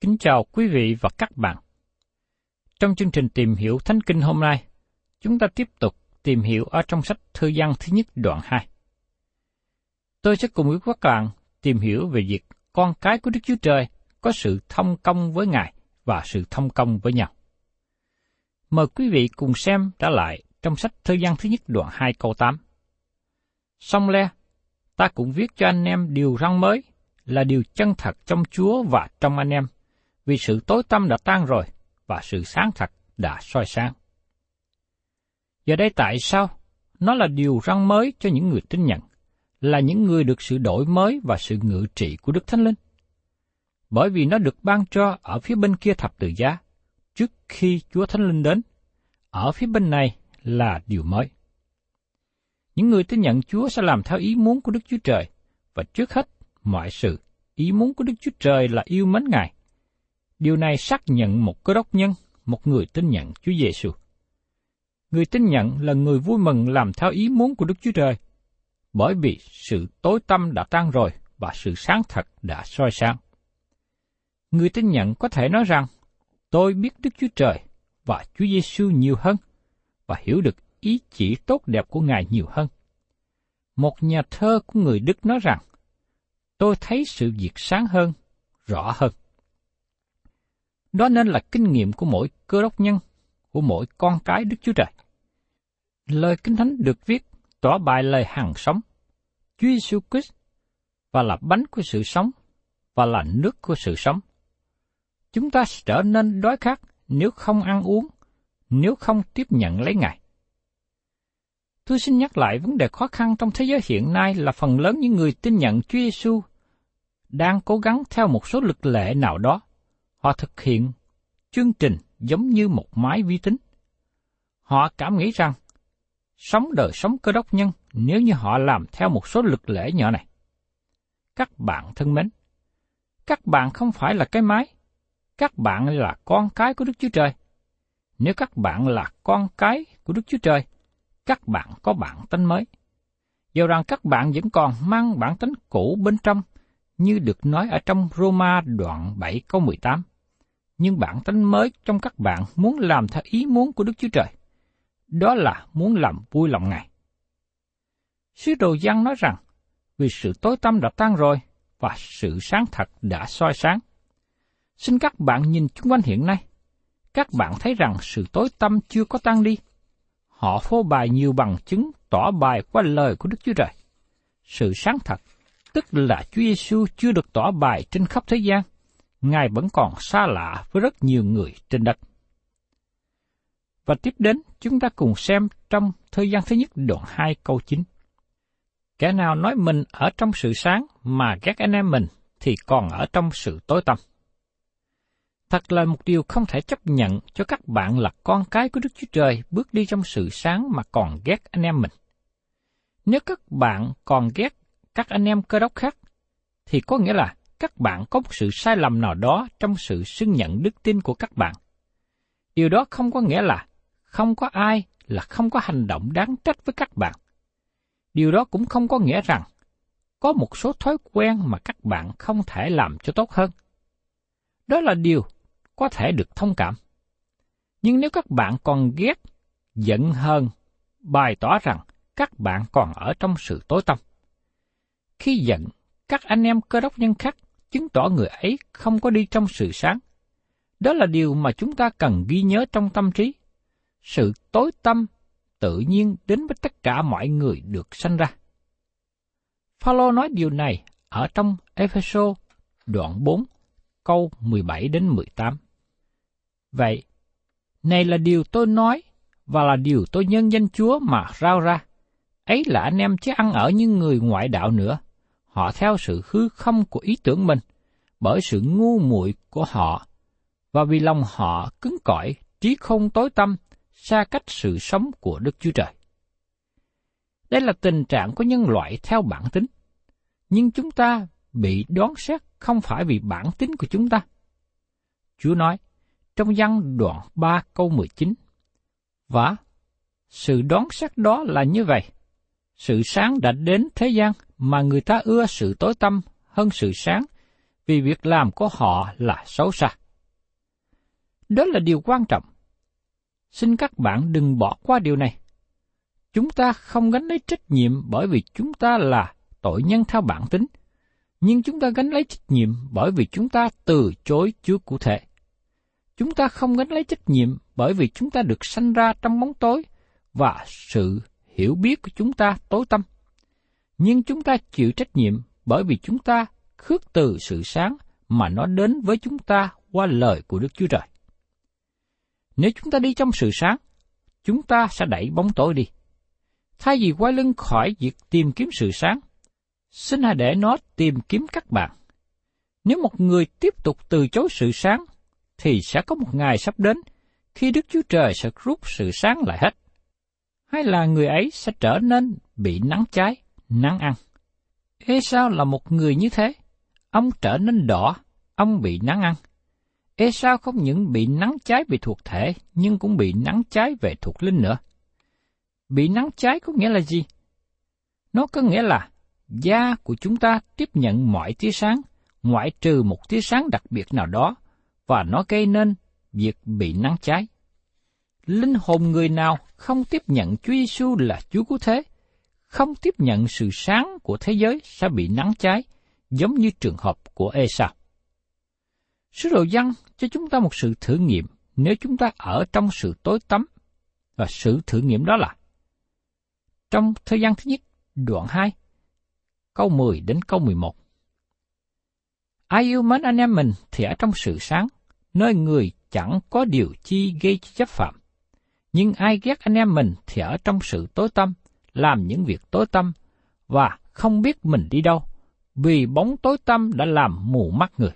Kính chào quý vị và các bạn. Trong chương trình tìm hiểu Thánh Kinh hôm nay, chúng ta tiếp tục tìm hiểu ở trong sách Thư giăng thứ nhất đoạn 2. Tôi sẽ cùng với các bạn tìm hiểu về việc con cái của Đức Chúa Trời có sự thông công với Ngài và sự thông công với nhau. Mời quý vị cùng xem đã lại trong sách Thư giăng thứ nhất đoạn 2 câu 8. Xong le, ta cũng viết cho anh em điều răn mới là điều chân thật trong Chúa và trong anh em, vì sự tối tâm đã tan rồi và sự sáng thật đã soi sáng. Giờ đây tại sao nó là điều răng mới cho những người tin nhận, là những người được sự đổi mới và sự ngự trị của Đức Thánh Linh? Bởi vì nó được ban cho ở phía bên kia thập tự giá, trước khi Chúa Thánh Linh đến. Ở phía bên này là điều mới. Những người tin nhận Chúa sẽ làm theo ý muốn của Đức Chúa Trời, và trước hết mọi sự, ý muốn của Đức Chúa Trời là yêu mến Ngài. Điều này xác nhận một cơ đốc nhân, một người tin nhận Chúa Giêsu. Người tin nhận là người vui mừng làm theo ý muốn của Đức Chúa Trời, bởi vì sự tối tâm đã tan rồi và sự sáng thật đã soi sáng. Người tin nhận có thể nói rằng, tôi biết Đức Chúa Trời và Chúa Giêsu nhiều hơn và hiểu được ý chỉ tốt đẹp của Ngài nhiều hơn. Một nhà thơ của người Đức nói rằng, tôi thấy sự việc sáng hơn, rõ hơn. Đó nên là kinh nghiệm của mỗi cơ đốc nhân, của mỗi con cái Đức Chúa Trời. Lời Kinh Thánh được viết tỏ bài lời hằng sống, Chúa Giêsu Christ và là bánh của sự sống và là nước của sự sống. Chúng ta sẽ trở nên đói khát nếu không ăn uống, nếu không tiếp nhận lấy Ngài. Tôi xin nhắc lại vấn đề khó khăn trong thế giới hiện nay là phần lớn những người tin nhận Chúa Giêsu đang cố gắng theo một số lực lệ nào đó. Họ thực hiện chương trình giống như một máy vi tính. Họ cảm nghĩ rằng sống đời sống cơ đốc nhân nếu như họ làm theo một số lực lễ nhỏ này. Các bạn thân mến, các bạn không phải là cái máy, các bạn là con cái của Đức Chúa Trời. Nếu các bạn là con cái của Đức Chúa Trời, các bạn có bản tính mới. Dù rằng các bạn vẫn còn mang bản tính cũ bên trong, như được nói ở trong Roma đoạn 7 câu 18. Nhưng bản tánh mới trong các bạn muốn làm theo ý muốn của Đức Chúa Trời. Đó là muốn làm vui lòng Ngài. Sứ đồ Giăng nói rằng, vì sự tối tăm đã tan rồi và sự sáng thật đã soi sáng. Xin các bạn nhìn chung quanh hiện nay. Các bạn thấy rằng sự tối tăm chưa có tan đi. Họ phô bày nhiều bằng chứng tỏ bài qua lời của Đức Chúa Trời. Sự sáng thật, tức là Chúa Giêsu chưa được tỏ bài trên khắp thế gian. Ngài vẫn còn xa lạ với rất nhiều người trên đất. Và tiếp đến, chúng ta cùng xem trong thời gian thứ nhất đoạn 2 câu 9. Kẻ nào nói mình ở trong sự sáng mà ghét anh em mình thì còn ở trong sự tối tăm. Thật là một điều không thể chấp nhận cho các bạn là con cái của Đức Chúa Trời bước đi trong sự sáng mà còn ghét anh em mình. Nếu các bạn còn ghét các anh em cơ đốc khác, thì có nghĩa là các bạn có một sự sai lầm nào đó trong sự xưng nhận đức tin của các bạn. Điều đó không có nghĩa là không có ai là không có hành động đáng trách với các bạn. Điều đó cũng không có nghĩa rằng có một số thói quen mà các bạn không thể làm cho tốt hơn. Đó là điều có thể được thông cảm. Nhưng nếu các bạn còn ghét, giận hơn, bày tỏ rằng các bạn còn ở trong sự tối tăm. Khi giận, các anh em cơ đốc nhân khác chứng tỏ người ấy không có đi trong sự sáng. Đó là điều mà chúng ta cần ghi nhớ trong tâm trí. Sự tối tâm tự nhiên đến với tất cả mọi người được sanh ra. Phaolô nói điều này ở trong Epheso đoạn 4 câu 17 đến 18. Vậy, này là điều tôi nói và là điều tôi nhân danh Chúa mà rao ra. Ấy là anh em chứ ăn ở như người ngoại đạo nữa. Họ theo sự hư không của ý tưởng mình, bởi sự ngu muội của họ, và vì lòng họ cứng cỏi, trí không tối tâm, xa cách sự sống của Đức Chúa Trời. Đây là tình trạng của nhân loại theo bản tính. Nhưng chúng ta bị đoán xét không phải vì bản tính của chúng ta. Chúa nói, trong văn đoạn 3 câu 19. Và sự đoán xét đó là như vậy. Sự sáng đã đến thế gian mà người ta ưa sự tối tâm hơn sự sáng vì việc làm của họ là xấu xa. Đó là điều quan trọng. Xin các bạn đừng bỏ qua điều này. Chúng ta không gánh lấy trách nhiệm bởi vì chúng ta là tội nhân theo bản tính, nhưng chúng ta gánh lấy trách nhiệm bởi vì chúng ta từ chối Chúa cụ thể. Chúng ta không gánh lấy trách nhiệm bởi vì chúng ta được sanh ra trong bóng tối và sự hiểu biết của chúng ta tối tâm. Nhưng chúng ta chịu trách nhiệm bởi vì chúng ta khước từ sự sáng mà nó đến với chúng ta qua lời của Đức Chúa Trời. Nếu chúng ta đi trong sự sáng, chúng ta sẽ đẩy bóng tối đi. Thay vì quay lưng khỏi việc tìm kiếm sự sáng, xin hãy để nó tìm kiếm các bạn. Nếu một người tiếp tục từ chối sự sáng thì sẽ có một ngày sắp đến khi Đức Chúa Trời sẽ rút sự sáng lại hết. Hay là người ấy sẽ trở nên bị nắng cháy, nắng ăn. Ê sao là một người như thế? Ông trở nên đỏ, ông bị nắng ăn. Ê sao không những bị nắng cháy về thuộc thể, nhưng cũng bị nắng cháy về thuộc linh nữa. Bị nắng cháy có nghĩa là gì? Nó có nghĩa là da của chúng ta tiếp nhận mọi tia sáng, ngoại trừ một tia sáng đặc biệt nào đó, và nó gây nên việc bị nắng cháy. Linh hồn người nào không tiếp nhận Chúa Giêsu là Chúa cứu thế, không tiếp nhận sự sáng của thế giới sẽ bị nắng cháy, giống như trường hợp của Esau. Sứ đồ dân cho chúng ta một sự thử nghiệm nếu chúng ta ở trong sự tối tăm, và sự thử nghiệm đó là trong thời gian thứ nhất, đoạn 2, câu 10 đến câu 11. Ai yêu mến anh em mình thì ở trong sự sáng, nơi người chẳng có điều chi gây chấp phạm. Nhưng ai ghét anh em mình thì ở trong sự tối tâm, làm những việc tối tâm, và không biết mình đi đâu, vì bóng tối tâm đã làm mù mắt người.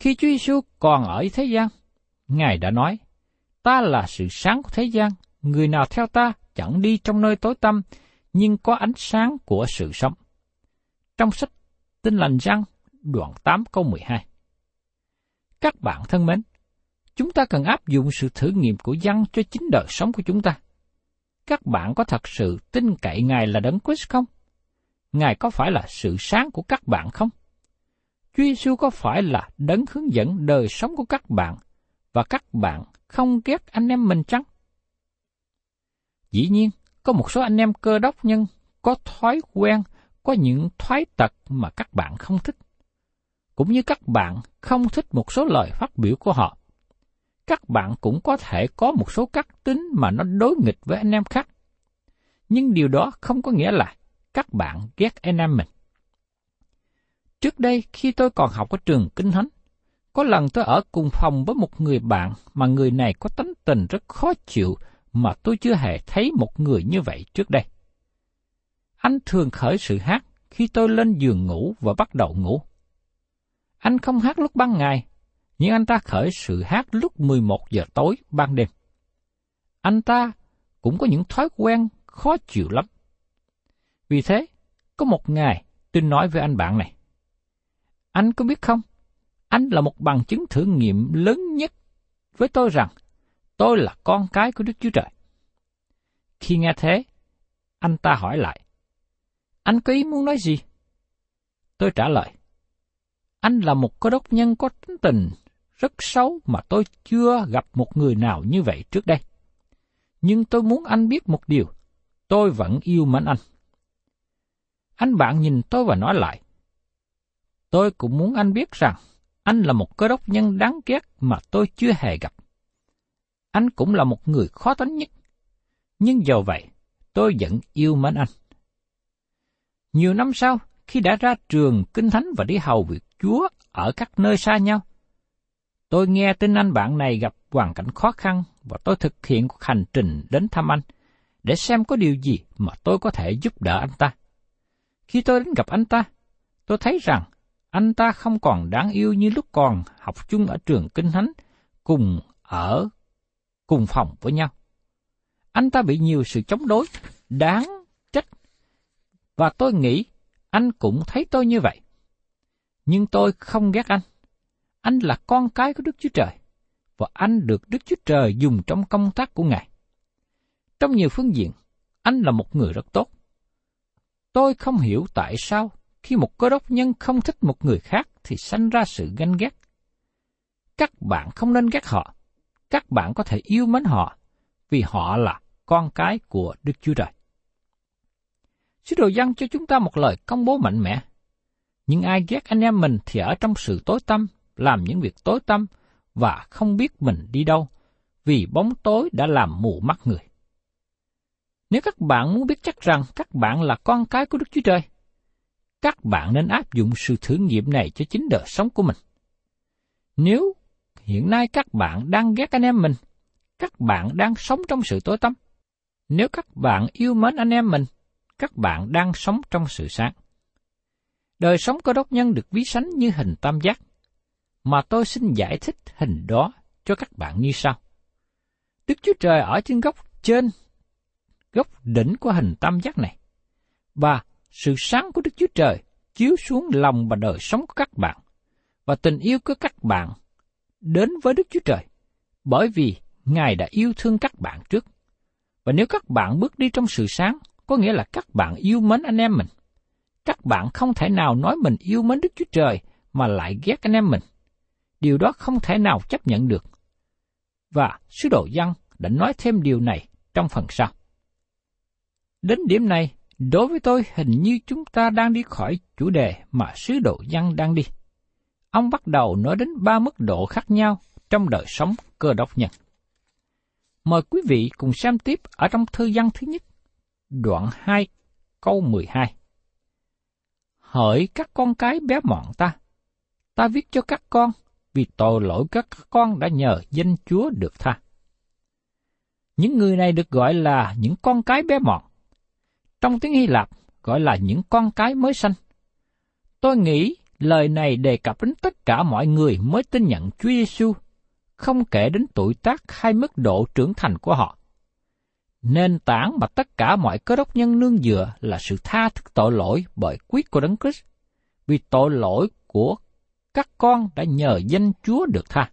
Khi Chúa Giêsu còn ở thế gian, Ngài đã nói, Ta là sự sáng của thế gian, người nào theo ta chẳng đi trong nơi tối tâm, nhưng có ánh sáng của sự sống. Trong sách Tinh lành răng, đoạn 8 câu 12 các bạn thân mến, chúng ta cần áp dụng sự thử nghiệm của dân cho chính đời sống của chúng ta. Các bạn có thật sự tin cậy Ngài là Đấng Christ không? Ngài có phải là sự sáng của các bạn không? Chúa Giêsu có phải là đấng hướng dẫn đời sống của các bạn và các bạn không ghét anh em mình chăng? Dĩ nhiên, có một số anh em cơ đốc nhân có thói quen, có những thói tật mà các bạn không thích. cũng như các bạn không thích một số lời phát biểu của họ. Các bạn cũng có thể có một số cách tính mà nó đối nghịch với anh em khác. Nhưng điều đó không có nghĩa là các bạn ghét anh em mình. Trước đây khi tôi còn học ở trường Kinh Thánh, có lần tôi ở cùng phòng với một người bạn mà người này có tính tình rất khó chịu mà tôi chưa hề thấy một người như vậy trước đây. Anh thường khởi sự hát khi tôi lên giường ngủ và bắt đầu ngủ. Anh không hát lúc ban ngày, nhưng anh ta khởi sự hát lúc 11 giờ tối ban đêm. Anh ta cũng có những thói quen khó chịu lắm. Vì thế, có một ngày tôi nói với anh bạn này. Anh có biết không, anh là một bằng chứng thử nghiệm lớn nhất với tôi rằng tôi là con cái của Đức Chúa Trời. Khi nghe thế, anh ta hỏi lại, anh có ý muốn nói gì? Tôi trả lời, anh là một cơ đốc nhân có tính tình rất xấu mà tôi chưa gặp một người nào như vậy trước đây. Nhưng tôi muốn anh biết một điều, tôi vẫn yêu mến anh. Anh bạn nhìn tôi và nói lại, tôi cũng muốn anh biết rằng anh là một cơ đốc nhân đáng ghét mà tôi chưa hề gặp. Anh cũng là một người khó tính nhất. Nhưng dầu vậy, tôi vẫn yêu mến anh. Nhiều năm sau, khi đã ra trường kinh thánh và đi hầu việc Chúa ở các nơi xa nhau, tôi nghe tin anh bạn này gặp hoàn cảnh khó khăn và tôi thực hiện cuộc hành trình đến thăm anh để xem có điều gì mà tôi có thể giúp đỡ anh ta. Khi tôi đến gặp anh ta, tôi thấy rằng anh ta không còn đáng yêu như lúc còn học chung ở trường kinh thánh cùng ở cùng phòng với nhau. Anh ta bị nhiều sự chống đối, đáng trách. Và tôi nghĩ anh cũng thấy tôi như vậy. Nhưng tôi không ghét anh. Anh là con cái của Đức Chúa Trời, và anh được Đức Chúa Trời dùng trong công tác của Ngài. Trong nhiều phương diện, anh là một người rất tốt. Tôi không hiểu tại sao khi một cơ đốc nhân không thích một người khác thì sanh ra sự ganh ghét. Các bạn không nên ghét họ. Các bạn có thể yêu mến họ vì họ là con cái của Đức Chúa Trời. Sứ đồ dân cho chúng ta một lời công bố mạnh mẽ. Nhưng ai ghét anh em mình thì ở trong sự tối tâm, làm những việc tối tăm và không biết mình đi đâu, vì bóng tối đã làm mù mắt người. Nếu các bạn muốn biết chắc rằng các bạn là con cái của Đức Chúa Trời, các bạn nên áp dụng sự thử nghiệm này cho chính đời sống của mình. Nếu hiện nay các bạn đang ghét anh em mình, các bạn đang sống trong sự tối tăm. Nếu các bạn yêu mến anh em mình, các bạn đang sống trong sự sáng. Đời sống cơ đốc nhân được ví sánh như hình tam giác, mà tôi xin giải thích hình đó cho các bạn như sau. Đức Chúa Trời ở trên góc trên, góc đỉnh của hình tam giác này, và sự sáng của Đức Chúa Trời chiếu xuống lòng và đời sống của các bạn, và tình yêu của các bạn đến với Đức Chúa Trời, bởi vì Ngài đã yêu thương các bạn trước. Và nếu các bạn bước đi trong sự sáng, có nghĩa là các bạn yêu mến anh em mình. Các bạn không thể nào nói mình yêu mến Đức Chúa Trời mà lại ghét anh em mình. Điều đó không thể nào chấp nhận được. Và sứ đồ dân đã nói thêm điều này trong phần sau. Đến điểm này, Đối với tôi hình như chúng ta đang đi khỏi chủ đề mà sứ đồ dân đang đi. Ông bắt đầu nói đến ba mức độ khác nhau trong đời sống cơ đốc nhân. Mời quý vị cùng xem tiếp ở trong thư văn thứ nhất, đoạn 2, câu 12. Hỡi các con cái bé mọn ta, ta viết cho các con vì tội lỗi các con đã nhờ danh Chúa được tha. Những người này được gọi là những con cái bé mọn. Trong tiếng Hy Lạp gọi là những con cái mới sanh. Tôi nghĩ lời này đề cập đến tất cả mọi người mới tin nhận Chúa Giêsu, không kể đến tuổi tác hay mức độ trưởng thành của họ. Nền tảng mà tất cả mọi cơ đốc nhân nương dựa là sự tha thức tội lỗi bởi quyết của Đấng Christ, vì tội lỗi của các con đã nhờ danh Chúa được tha.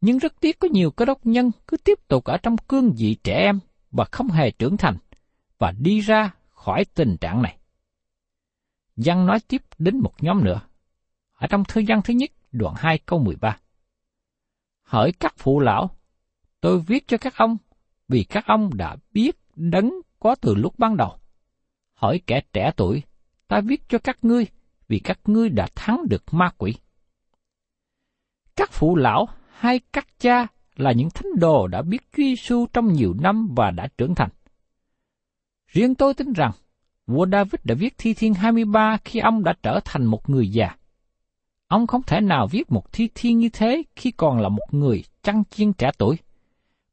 Nhưng rất tiếc có nhiều cơ đốc nhân cứ tiếp tục ở trong cương vị trẻ em và không hề trưởng thành, và đi ra khỏi tình trạng này. Giăng nói tiếp đến một nhóm nữa. Ở trong thư văn thứ nhất, đoạn 2 câu 13. Hỡi các phụ lão, tôi viết cho các ông, vì các ông đã biết đấng có từ lúc ban đầu. Hỏi kẻ trẻ tuổi, ta viết cho các ngươi, vì các ngươi đã thắng được ma quỷ. Các phụ lão hay các cha là những thánh đồ đã biết Chúa Giêsu trong nhiều năm và đã trưởng thành. Riêng tôi tin rằng, vua David đã viết thi thiên 23 khi ông đã trở thành một người già. Ông không thể nào viết một thi thiên như thế khi còn là một người chăn chiên trẻ tuổi.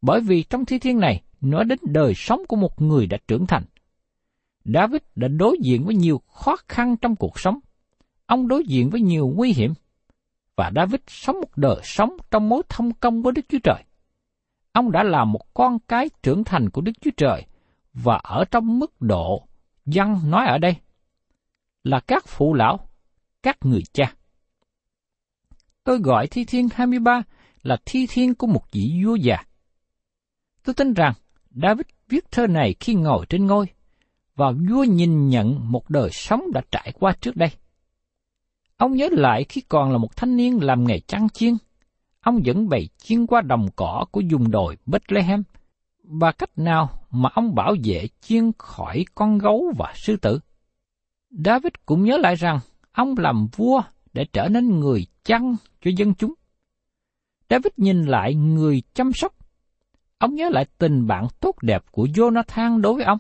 Bởi vì trong thi thiên này nói đến đời sống của một người đã trưởng thành. David đã đối diện với nhiều khó khăn trong cuộc sống. Ông đối diện với nhiều nguy hiểm. Và David sống một đời sống trong mối thông công với Đức Chúa Trời. Ông đã là một con cái trưởng thành của Đức Chúa Trời và ở trong mức độ dân nói ở đây là các phụ lão, các người cha. Tôi gọi thi thiên 23 là thi thiên của một vị vua già. Tôi tin rằng David viết thơ này khi ngồi trên ngôi, và vua nhìn nhận một đời sống đã trải qua trước đây. Ông nhớ lại khi còn là một thanh niên làm nghề chăn chiên, ông dẫn bầy chiên qua đồng cỏ của vùng đồi Bethlehem, và cách nào mà ông bảo vệ chiên khỏi con gấu và sư tử. David cũng nhớ lại rằng ông làm vua để trở nên người chăn cho dân chúng. David nhìn lại người chăm sóc. Ông nhớ lại tình bạn tốt đẹp của Jonathan đối với ông.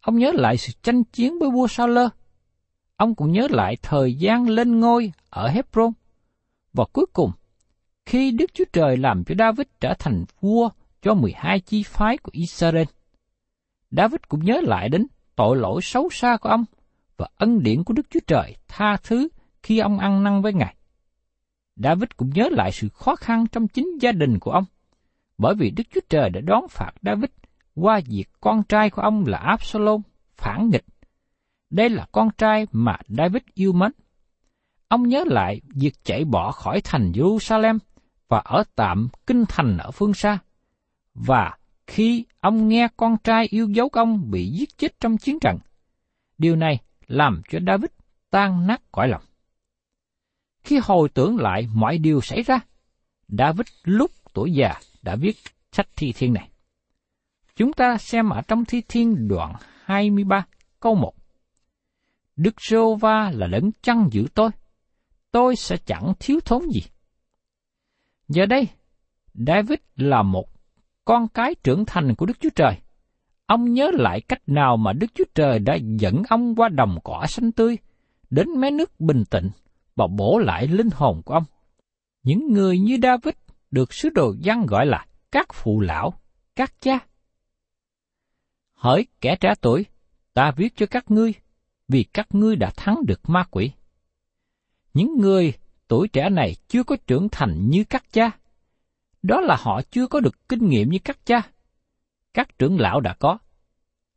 Ông nhớ lại sự tranh chiến với vua Saul. Ông cũng nhớ lại thời gian lên ngôi ở Hebron. Và cuối cùng, khi Đức Chúa Trời làm cho David trở thành vua cho 12 chi phái của Israel, David cũng nhớ lại đến tội lỗi xấu xa của ông và ân điển của Đức Chúa Trời tha thứ khi ông ăn năn với Ngài. David cũng nhớ lại sự khó khăn trong chính gia đình của ông, bởi vì Đức Chúa Trời đã đón phạt David qua việc con trai của ông là Absalom phản nghịch. Đây là con trai mà David yêu mến. Ông nhớ lại việc chạy bỏ khỏi thành Jerusalem và ở tạm kinh thành ở phương xa. Và khi ông nghe con trai yêu dấu ông bị giết chết trong chiến trận, điều này làm cho David tan nát cõi lòng. Khi hồi tưởng lại mọi điều xảy ra, David lúc tuổi già đã viết sách thi thiên này. Chúng ta xem ở trong thi thiên đoạn 23 câu 1. Đức Rô Va là đấng chăn giữ tôi, tôi sẽ chẳng thiếu thốn gì. Giờ đây, David là một con cái trưởng thành của Đức Chúa Trời. Ông nhớ lại cách nào mà Đức Chúa Trời đã dẫn ông qua đồng cỏ xanh tươi, đến mé nước bình tĩnh và bổ lại linh hồn của ông. Những người như David được sứ đồ dân gọi là các phụ lão, các cha. Hỡi kẻ trẻ tuổi, ta viết cho các ngươi, vì các ngươi đã thắng được ma quỷ. Những người tuổi trẻ này chưa có trưởng thành như các cha. Đó là họ chưa có được kinh nghiệm như các cha. Các trưởng lão đã có.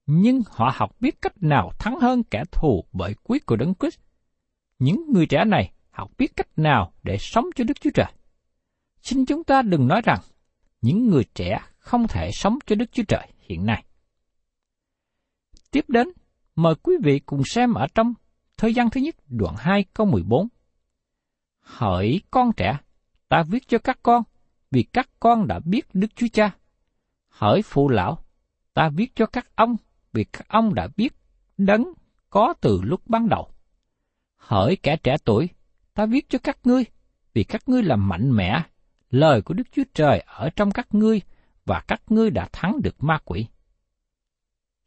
Nhưng họ học biết cách nào thắng hơn kẻ thù bởi quyết của Đấng Christ. Những người trẻ này học biết cách nào để sống cho Đức Chúa Trời. Xin chúng ta đừng nói rằng những người trẻ không thể sống cho Đức Chúa Trời hiện nay. Tiếp đến, mời quý vị cùng xem ở trong thời gian thứ nhất đoạn 2 câu 14. Hỡi con trẻ, ta viết cho các con, vì các con đã biết Đức Chúa Cha. Hỡi phụ lão, ta viết cho các ông, vì các ông đã biết đấng có từ lúc ban đầu. Hỡi kẻ trẻ tuổi, ta viết cho các ngươi, vì các ngươi là mạnh mẽ, lời của Đức Chúa Trời ở trong các ngươi, và các ngươi đã thắng được ma quỷ.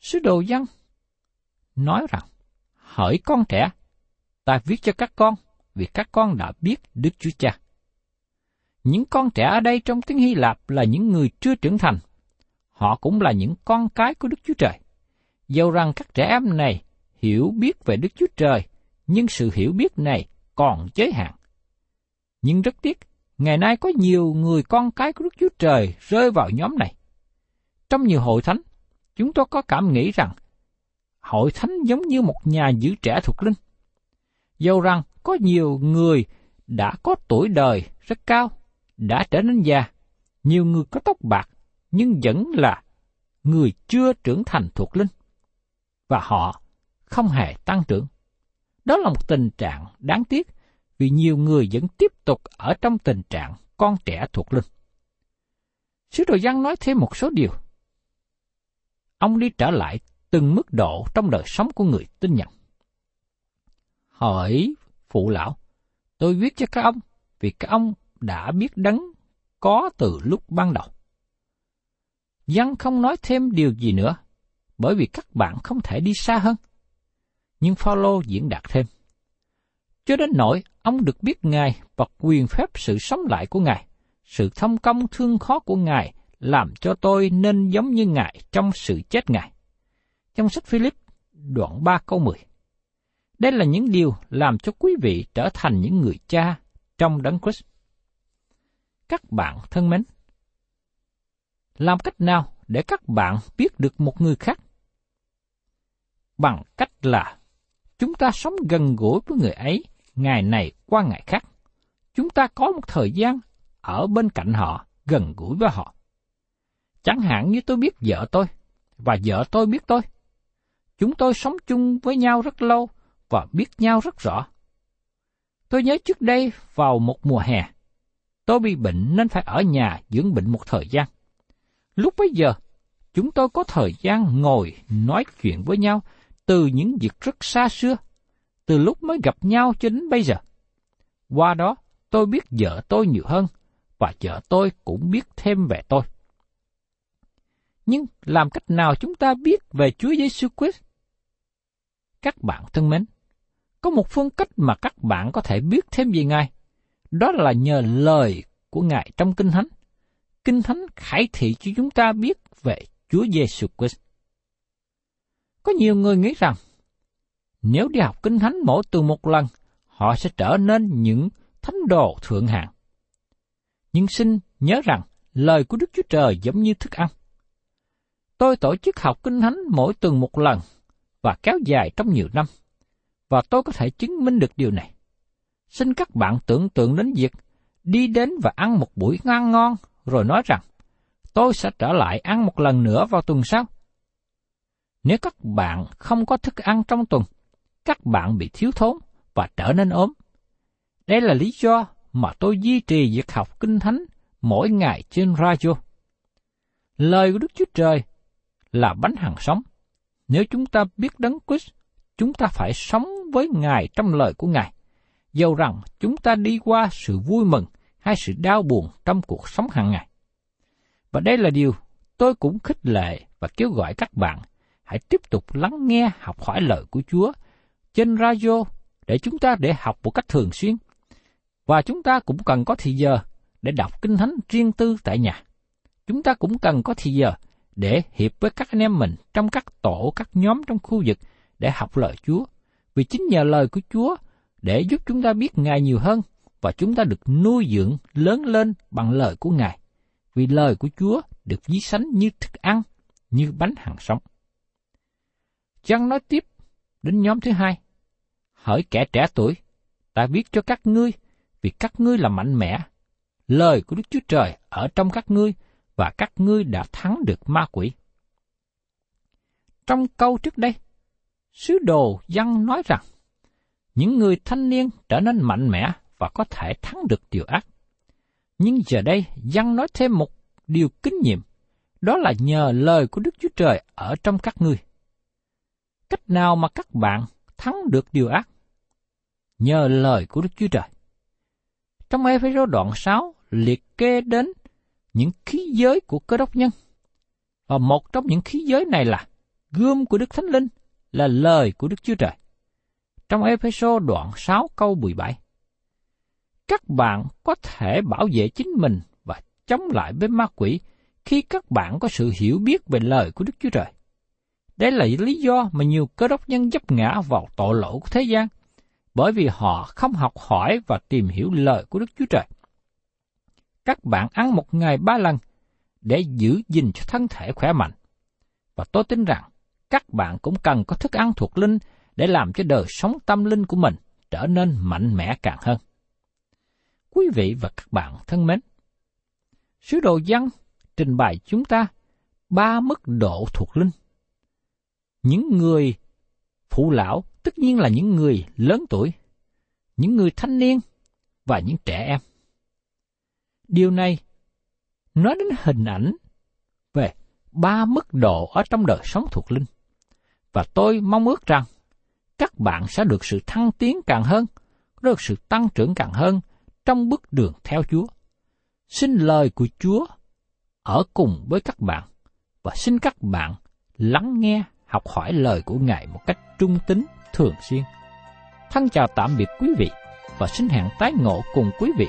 Sứ đồ dân nói rằng, hỡi con trẻ, ta viết cho các con, vì các con đã biết Đức Chúa Cha. Những con trẻ ở đây trong tiếng Hy Lạp là những người chưa trưởng thành. Họ cũng là những con cái của Đức Chúa Trời. Dầu rằng các trẻ em này hiểu biết về Đức Chúa Trời, nhưng sự hiểu biết này còn giới hạn. Nhưng rất tiếc, ngày nay có nhiều người con cái của Đức Chúa Trời rơi vào nhóm này. Trong nhiều hội thánh, chúng tôi có cảm nghĩ rằng hội thánh giống như một nhà giữ trẻ thuộc linh. Dầu rằng có nhiều người đã có tuổi đời rất cao, đã trở nên già, nhiều người có tóc bạc, nhưng vẫn là người chưa trưởng thành thuộc linh. Và họ không hề tăng trưởng. Đó là một tình trạng đáng tiếc vì nhiều người vẫn tiếp tục ở trong tình trạng con trẻ thuộc linh. Sứ đồ Giăng nói thêm một số điều. Ông đi trở lại từng mức độ trong đời sống của người tin nhận. hỏi phụ lão, tôi viết cho các ông vì các ông đã biết đấng có từ lúc ban đầu. Dân không nói thêm điều gì nữa, bởi vì các bạn không thể đi xa hơn. Nhưng Phaolô diễn đạt thêm. Cho đến nỗi ông được biết Ngài và quyền phép sự sống lại của Ngài, sự thông công thương khó của Ngài làm cho tôi nên giống như Ngài trong sự chết Ngài. Trong sách Philip, đoạn 3 câu 10. Đây là những điều làm cho quý vị trở thành những người cha trong đấng Christ. Các bạn thân mến, làm cách nào để các bạn biết được một người khác? Bằng cách là chúng ta sống gần gũi với người ấy ngày này qua ngày khác. Chúng ta có một thời gian ở bên cạnh họ, gần gũi với họ. Chẳng hạn như tôi biết vợ tôi, và vợ tôi biết tôi. Chúng tôi sống chung với nhau rất lâu và biết nhau rất rõ. Tôi nhớ trước đây vào một mùa hè, tôi bị bệnh nên phải ở nhà dưỡng bệnh một thời gian. Lúc bấy giờ, chúng tôi có thời gian ngồi nói chuyện với nhau từ những việc rất xa xưa, từ lúc mới gặp nhau cho đến bây giờ. Qua đó, tôi biết vợ tôi nhiều hơn, và vợ tôi cũng biết thêm về tôi. Nhưng làm cách nào chúng ta biết về Chúa Giêsu Christ? Các bạn thân mến, có một phương cách mà các bạn có thể biết thêm về Ngài. Đó là nhờ lời của Ngài trong Kinh Thánh. Kinh Thánh khải thị cho chúng ta biết về Chúa Giêsu Christ. Có nhiều người nghĩ rằng, nếu đi học Kinh Thánh mỗi tuần một lần, họ sẽ trở nên những thánh đồ thượng hạng. Nhưng xin nhớ rằng, lời của Đức Chúa Trời giống như thức ăn. Tôi tổ chức học Kinh Thánh mỗi tuần một lần và kéo dài trong nhiều năm và tôi có thể chứng minh được điều này. Xin các bạn tưởng tượng đến việc đi đến và ăn một buổi ngon ngon rồi nói rằng tôi sẽ trở lại ăn một lần nữa vào tuần sau. Nếu các bạn không có thức ăn trong tuần, các bạn bị thiếu thốn và trở nên ốm. Đây là lý do mà tôi duy trì việc học kinh thánh mỗi ngày trên radio. Lời của Đức Chúa Trời là bánh hằng sống. Nếu chúng ta biết đấng Christ, chúng ta phải sống với Ngài trong lời của Ngài, dầu rằng chúng ta đi qua sự vui mừng hay sự đau buồn trong cuộc sống hàng ngày. Và đây là điều tôi cũng khích lệ và kêu gọi các bạn hãy tiếp tục lắng nghe học hỏi lời của Chúa trên radio để chúng ta để học một cách thường xuyên. Và chúng ta cũng cần có thời giờ để đọc kinh thánh riêng tư tại nhà. Chúng ta cũng cần có thời giờ để hiệp với các anh em mình trong các tổ, các nhóm trong khu vực để học lời Chúa. Vì chính nhờ lời của Chúa để giúp chúng ta biết Ngài nhiều hơn và chúng ta được nuôi dưỡng lớn lên bằng lời của Ngài. Vì lời của Chúa được ví sánh như thức ăn, như bánh hàng sống. Chăng nói tiếp đến nhóm thứ hai. Hỡi kẻ trẻ tuổi, ta viết cho các ngươi, vì các ngươi là mạnh mẽ. Lời của Đức Chúa Trời ở trong các ngươi, và các ngươi đã thắng được ma quỷ. Trong câu trước đây, sứ đồ dân nói rằng, những người thanh niên trở nên mạnh mẽ và có thể thắng được điều ác. Nhưng giờ đây, dân nói thêm một điều kinh nghiệm, đó là nhờ lời của Đức Chúa Trời ở trong các ngươi. Cách nào mà các bạn thắng được điều ác? Nhờ lời của Đức Chúa Trời. Trong Ephesos đoạn 6 liệt kê đến những khí giới của cơ đốc nhân. Và một trong những khí giới này là gươm của Đức Thánh Linh, là lời của Đức Chúa Trời. Trong Ephesos đoạn 6 câu 17. Các bạn có thể bảo vệ chính mình và chống lại với ma quỷ khi các bạn có sự hiểu biết về lời của Đức Chúa Trời. Đây là lý do mà nhiều cơ đốc nhân dấp ngã vào tội lỗi của thế gian, bởi vì họ không học hỏi và tìm hiểu lời của Đức Chúa Trời các bạn ăn một ngày ba lần để giữ gìn cho thân thể khỏe mạnh. Và tôi tin rằng các bạn cũng cần có thức ăn thuộc linh để làm cho đời sống tâm linh của mình trở nên mạnh mẽ càng hơn. Quý vị và các bạn thân mến, sứ đồ văn trình bày chúng ta ba mức độ thuộc linh. Những người phụ lão tất nhiên là những người lớn tuổi, những người thanh niên và những trẻ em. Điều này nói đến hình ảnh về ba mức độ ở trong đời sống thuộc linh. Và tôi mong ước rằng các bạn sẽ được sự thăng tiến càng hơn, được sự tăng trưởng càng hơn trong bước đường theo Chúa. Xin lời của Chúa ở cùng với các bạn và xin các bạn lắng nghe, học hỏi lời của Ngài một cách trung tín thường xuyên. Thân chào tạm biệt quý vị và xin hẹn tái ngộ cùng quý vị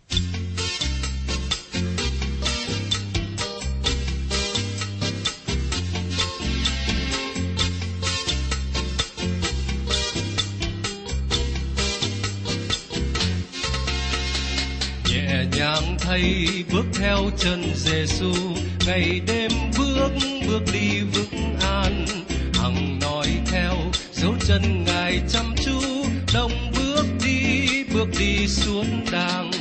Nhẹ nhàng thay bước theo chân Giêsu ngày đêm bước bước đi vững an. Hằng nói theo, dấu chân ngài chăm chú. Đồng bước đi bước đi xuống đàng.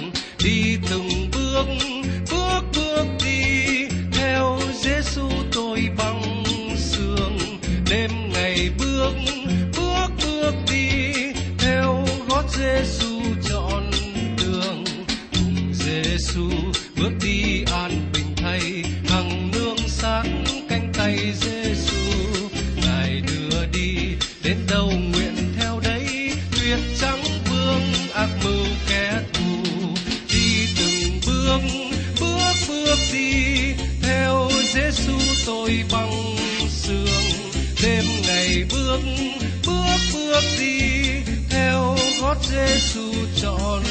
Đi từng bước bước bước đi. Theo Giêsu tôi bằng sương. Đêm ngày bước bước bước đi. Theo gót Giêsu Giêsu bước đi an bình thay hằng nương sát cánh tay Giêsu ngài đưa đi, đến đâu nguyện theo đấy tuyệt trắng vương ác mưu kẻ thù đi từng bước bước bước đi, theo Giêsu tôi bằng sương đêm ngày bước bước bước đi, theo gót Giêsu tròn.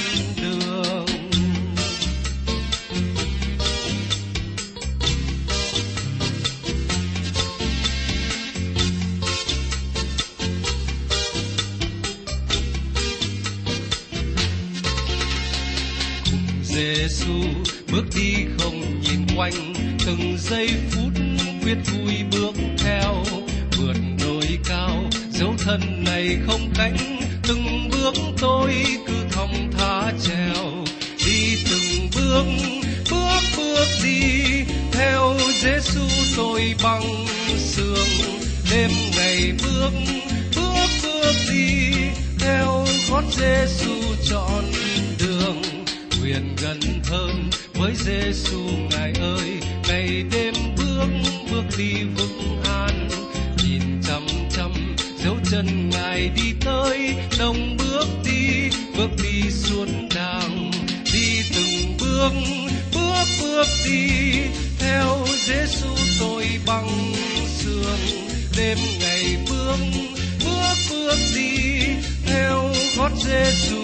Này không cánh, từng bước tôi cứ thong thả trèo. Đi từng bước bước bước đi, theo Giêsu tôi bằng sương đêm ngày bước bước bước đi, theo gót Giêsu chọn đường. Quyền gần thơm với Giêsu ngài ơi, ngày đêm bước bước đi bước